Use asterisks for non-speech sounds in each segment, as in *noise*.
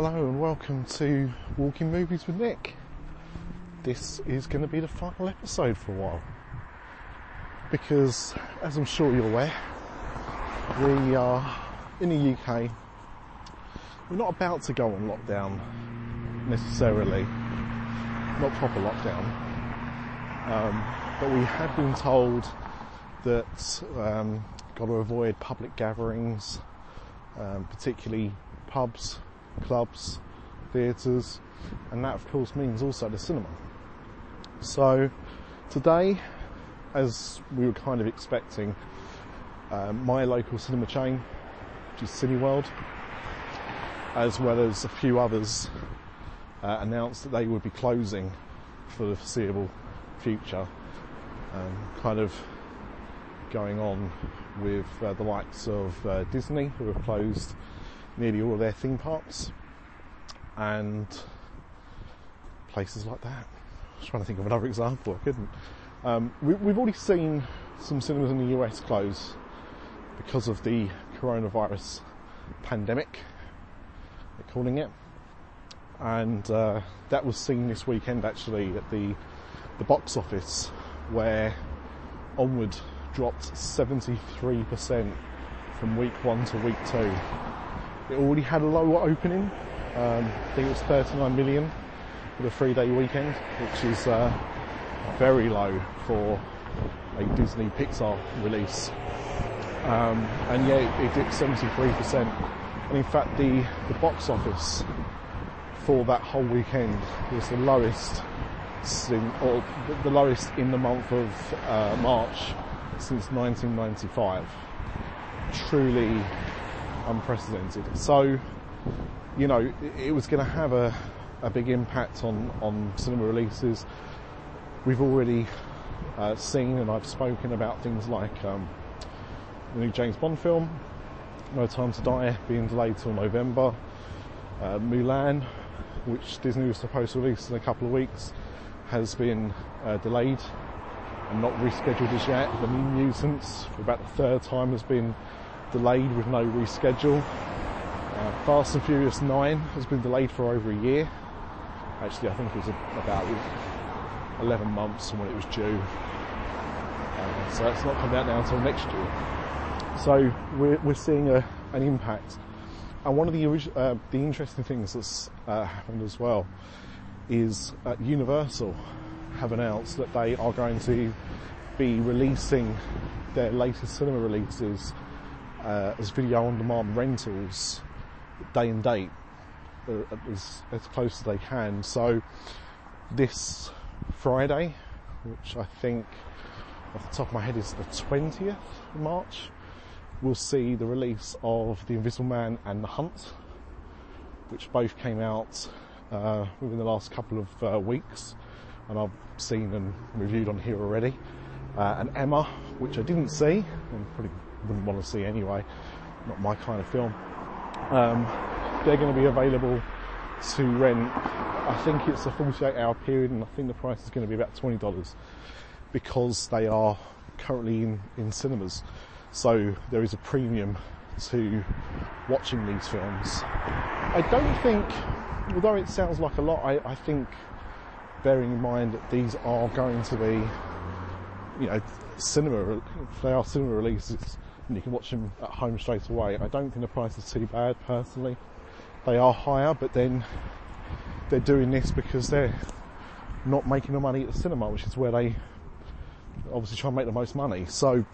Hello and welcome to Walking Movies with Nick. This is going to be the final episode for a while. Because, as I'm sure you're aware, we are in the UK. We're not about to go on lockdown necessarily, not proper lockdown. Um, but we have been told that um, got to avoid public gatherings, um, particularly pubs, clubs, theatres, and that of course means also the cinema. So today, as we were kind of expecting, uh, my local cinema chain, which is Cineworld, as well as a few others, uh, announced that they would be closing for the foreseeable future. Um, kind of going on with uh, the likes of uh, Disney, who have closed nearly all of their theme parks, and places like that. I was trying to think of another *laughs* example, I couldn't. Um, we, we've already seen some cinemas in the US close because of the coronavirus pandemic, they're calling it. And uh, that was seen this weekend actually at the, the box office where Onward dropped 73% from week one to week two. It already had a lower opening. Um, I think it was 39 million for the three day weekend, which is uh, very low for a Disney Pixar release. Um, and yeah, it, it dipped 73%. And in fact, the, the box office for that whole weekend was the lowest in, or the lowest in the month of uh, March since 1995. Truly unprecedented. So, you know, it, was going to have a, a big impact on, on cinema releases. We've already uh, seen and I've spoken about things like um, the new James Bond film, No Time to Die, being delayed till November. Uh, Mulan, which Disney was supposed to release in a couple of weeks, has been uh, delayed and not rescheduled as yet. The New Mutants, for about the third time, has been delayed with no reschedule. Uh, Fast and Furious 9 has been delayed for over a year. Actually, I think it was about 11 months from when it was due. Uh, so that's not coming out now until next year. So we're, we're seeing a, an impact. And one of the, uh, the interesting things that's uh, happened as well is uh, Universal have announced that they are going to be releasing their latest cinema releases uh, as video on demand rentals day and date uh, as, as close as they can. So this Friday, which I think off the top of my head is the 20th of March, we'll see the release of The Invisible Man and The Hunt, which both came out uh, within the last couple of uh, weeks, and I've seen and reviewed on here already. Uh, and Emma, which I didn't see, wouldn't want to see anyway, not my kind of film. Um, they're going to be available to rent. I think it's a 48 hour period, and I think the price is going to be about $20 because they are currently in, in cinemas. So there is a premium to watching these films. I don't think, although it sounds like a lot, I, I think bearing in mind that these are going to be, you know, cinema, they are cinema releases and you can watch them at home straight away, I don't think the price is too bad personally. They are higher, but then they're doing this because they're not making the money at the cinema, which is where they obviously try and make the most money. So,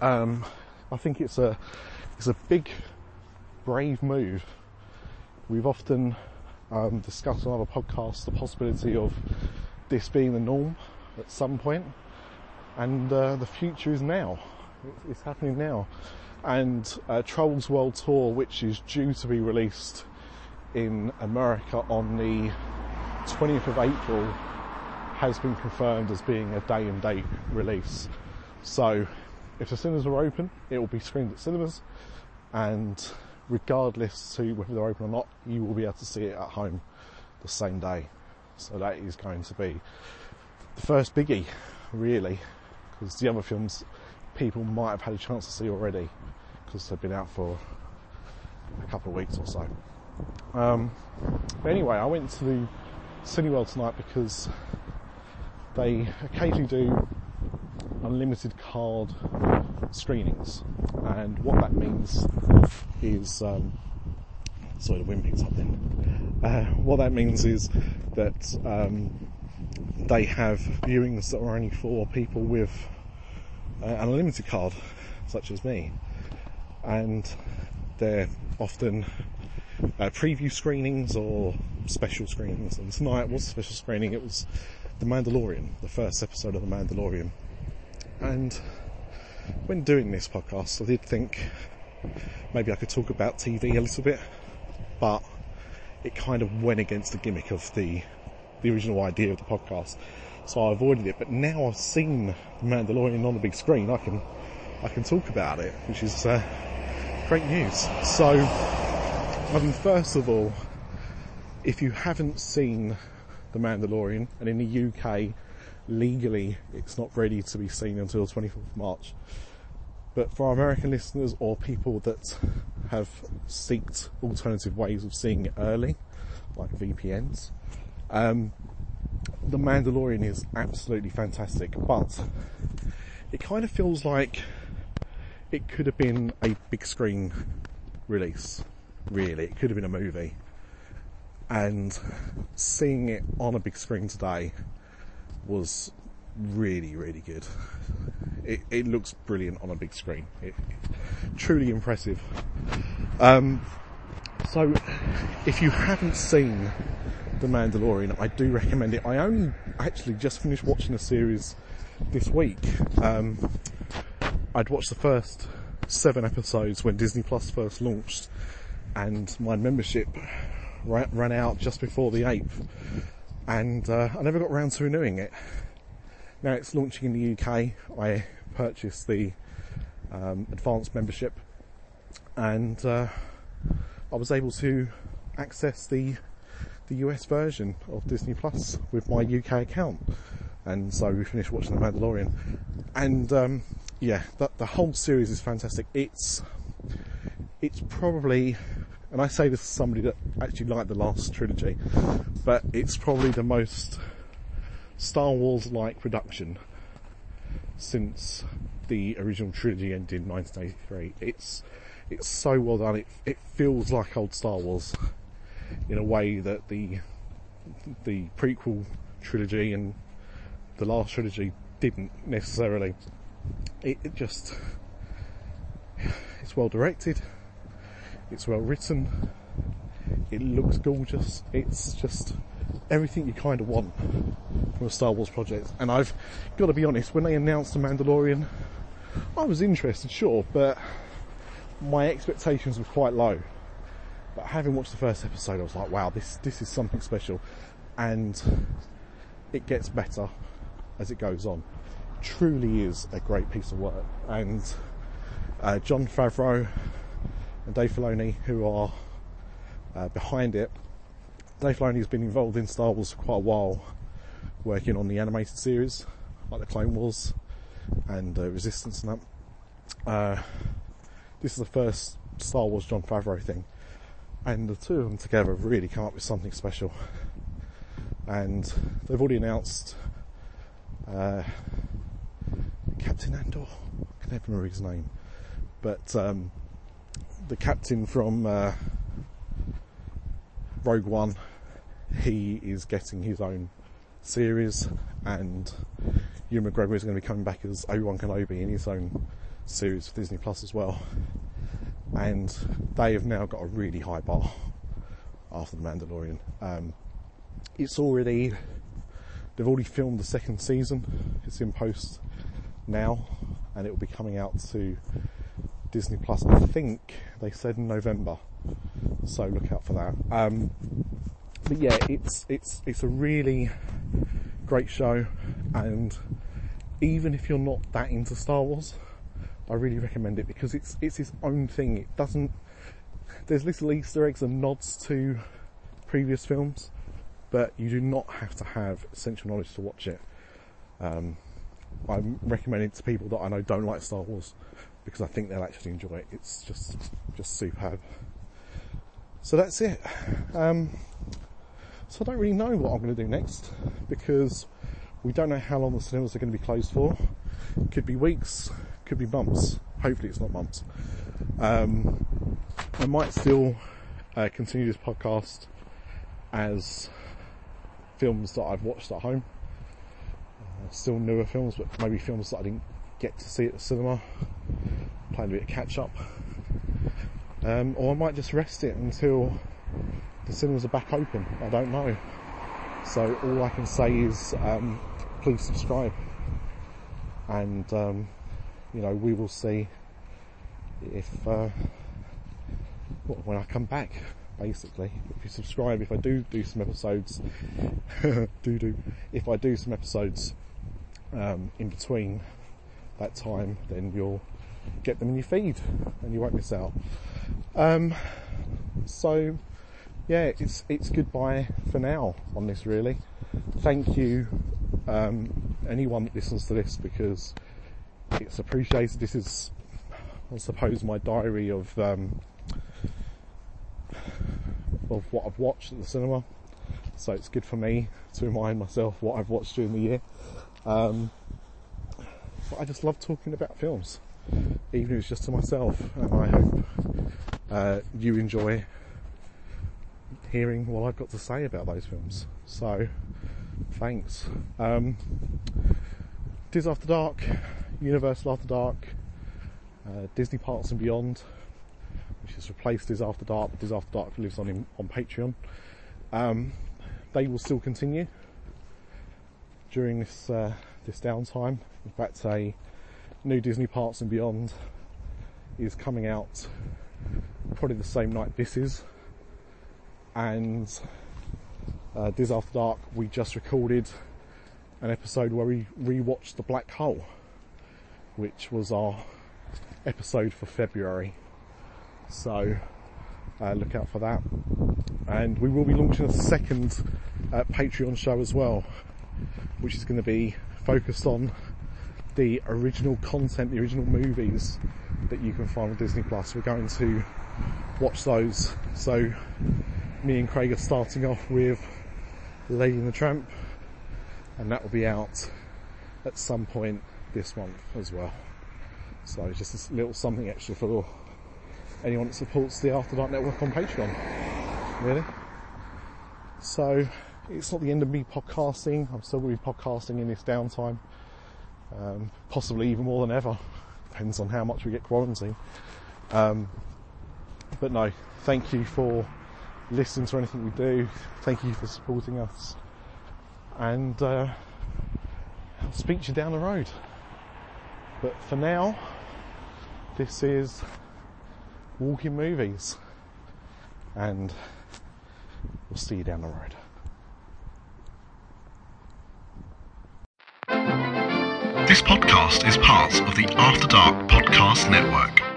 um, I think it's a, it's a big, brave move. We've often um, discussed on other podcasts the possibility of this being the norm at some point, and uh, the future is now. It's happening now. And uh, Trolls World Tour, which is due to be released in America on the 20th of April, has been confirmed as being a day and date release. So, if the cinemas are open, it will be screened at cinemas, and regardless to whether they're open or not, you will be able to see it at home the same day. So that is going to be the first biggie, really, because the other films people might have had a chance to see already because they've been out for a couple of weeks or so. Um, but anyway, I went to the Cineworld tonight because they occasionally do unlimited card screenings, and what that means is um, sorry, the wind up then. Uh, what that means is that um, they have viewings that are only for people with an unlimited card, such as me, and they're often uh, preview screenings or special screenings. And tonight was a special screening. It was The Mandalorian, the first episode of The Mandalorian. And when doing this podcast, I did think maybe I could talk about TV a little bit, but it kind of went against the gimmick of the the original idea of the podcast, so I avoided it. But now I've seen The Mandalorian on the big screen, I can I can talk about it, which is uh, great news. So, I mean, first of all, if you haven't seen The Mandalorian, and in the UK, legally it's not ready to be seen until 24th March. But for our American listeners or people that have seeked alternative ways of seeing it early, like VPNs, um, The Mandalorian is absolutely fantastic, but it kind of feels like it could have been a big screen release, really. It could have been a movie. And seeing it on a big screen today was really, really good. It, it looks brilliant on a big screen. It, truly impressive. Um, so, if you haven't seen The Mandalorian, I do recommend it. I only actually just finished watching the series this week. Um, I'd watched the first seven episodes when Disney Plus first launched, and my membership ran out just before the 8th, and uh, I never got around to renewing it. Now it's launching in the UK. I purchased the um, advanced membership, and uh, I was able to access the the US version of Disney Plus with my UK account. And so we finished watching The Mandalorian, and um, yeah, the, the whole series is fantastic. It's it's probably, and I say this as somebody that actually liked the last trilogy, but it's probably the most Star Wars-like production since the original trilogy ended in 1983. It's it's so well done. It it feels like old Star Wars in a way that the the prequel trilogy and the last trilogy didn't necessarily. It, it just it's well directed. It's well written. It looks gorgeous. It's just everything you kind of want from a Star Wars project. And I've got to be honest, when they announced The Mandalorian, I was interested, sure, but my expectations were quite low. But having watched the first episode, I was like, wow, this this is something special, and it gets better as it goes on. Truly is a great piece of work, and uh, Jon Favreau and Dave Filoni, who are uh, behind it, Dave Filoni has been involved in Star Wars for quite a while, working on the animated series, like the Clone Wars and uh, Resistance and that. Uh, this is the first Star Wars Jon Favreau thing, and the two of them together have really come up with something special. And they've already announced uh, Captain Andor. I can never remember his name, but um, the captain from uh, Rogue One he is getting his own series, and Ewan McGregor is going to be coming back as Obi-Wan Kenobi in his own series for Disney Plus as well. And they have now got a really high bar after The Mandalorian. Um, it's already, they've already filmed the second season. It's in post now, and it will be coming out to Disney Plus. I think they said in November, so look out for that. Um, but yeah, it's it's it's a really great show, and even if you're not that into Star Wars, I really recommend it because it's it's its own thing. It doesn't. There's little Easter eggs and nods to previous films, but you do not have to have essential knowledge to watch it. Um, I recommend it to people that I know don't like Star Wars because I think they'll actually enjoy it. It's just just superb. so that's it. Um, so I don't really know what I'm going to do next because we don't know how long the cinemas are going to be closed for. It Could be weeks, could be months. Hopefully, it's not months. Um, I might still uh, continue this podcast as films that I've watched at home. Uh, still newer films, but maybe films that I didn't get to see at the cinema. Playing a bit of catch up. Um, or I might just rest it until the cinemas are back open. I don't know. So all I can say is um, please subscribe, and um, you know we will see if uh, when I come back. Basically, if you subscribe, if I do do some episodes, *laughs* do do, if I do some episodes um, in between that time, then you'll get them in your feed and you won't miss out. Um, so yeah, it's it's goodbye for now on this really. Thank you, um, anyone that listens to this because it's appreciated. This is, I suppose, my diary of um, of what I've watched at the cinema. So it's good for me to remind myself what I've watched during the year. Um, but I just love talking about films, even if it's just to myself, and I hope uh, you enjoy hearing what I've got to say about those films. So, thanks. Um, Diz After Dark, Universal After Dark, uh, Disney Parks and Beyond, which has replaced Diz After Dark, but Diz After Dark lives on in, on Patreon. Um, they will still continue during this uh, this downtime. In fact, a new Disney Parks and Beyond is coming out probably the same night this is, and uh, Diz After Dark, we just recorded an episode where we rewatched The Black Hole, which was our episode for February. So uh, look out for that. And we will be launching a second uh, Patreon show as well, which is going to be focused on the original content, the original movies that you can find on Disney Plus. We're going to watch those. So me and Craig are starting off with Lady and the Tramp, and that will be out at some point this month as well. So just a little something extra for anyone that supports the After Dark Network on Patreon. Really. So it's not the end of me podcasting. I'm still going to be podcasting in this downtime, um, possibly even more than ever. Depends on how much we get quarantined. Um, but no, thank you for listening to anything we do. Thank you for supporting us. And uh, I'll speak to you down the road. But for now, this is Walking Movies. And we'll see you down the road. This podcast is part of the After Dark Podcast Network.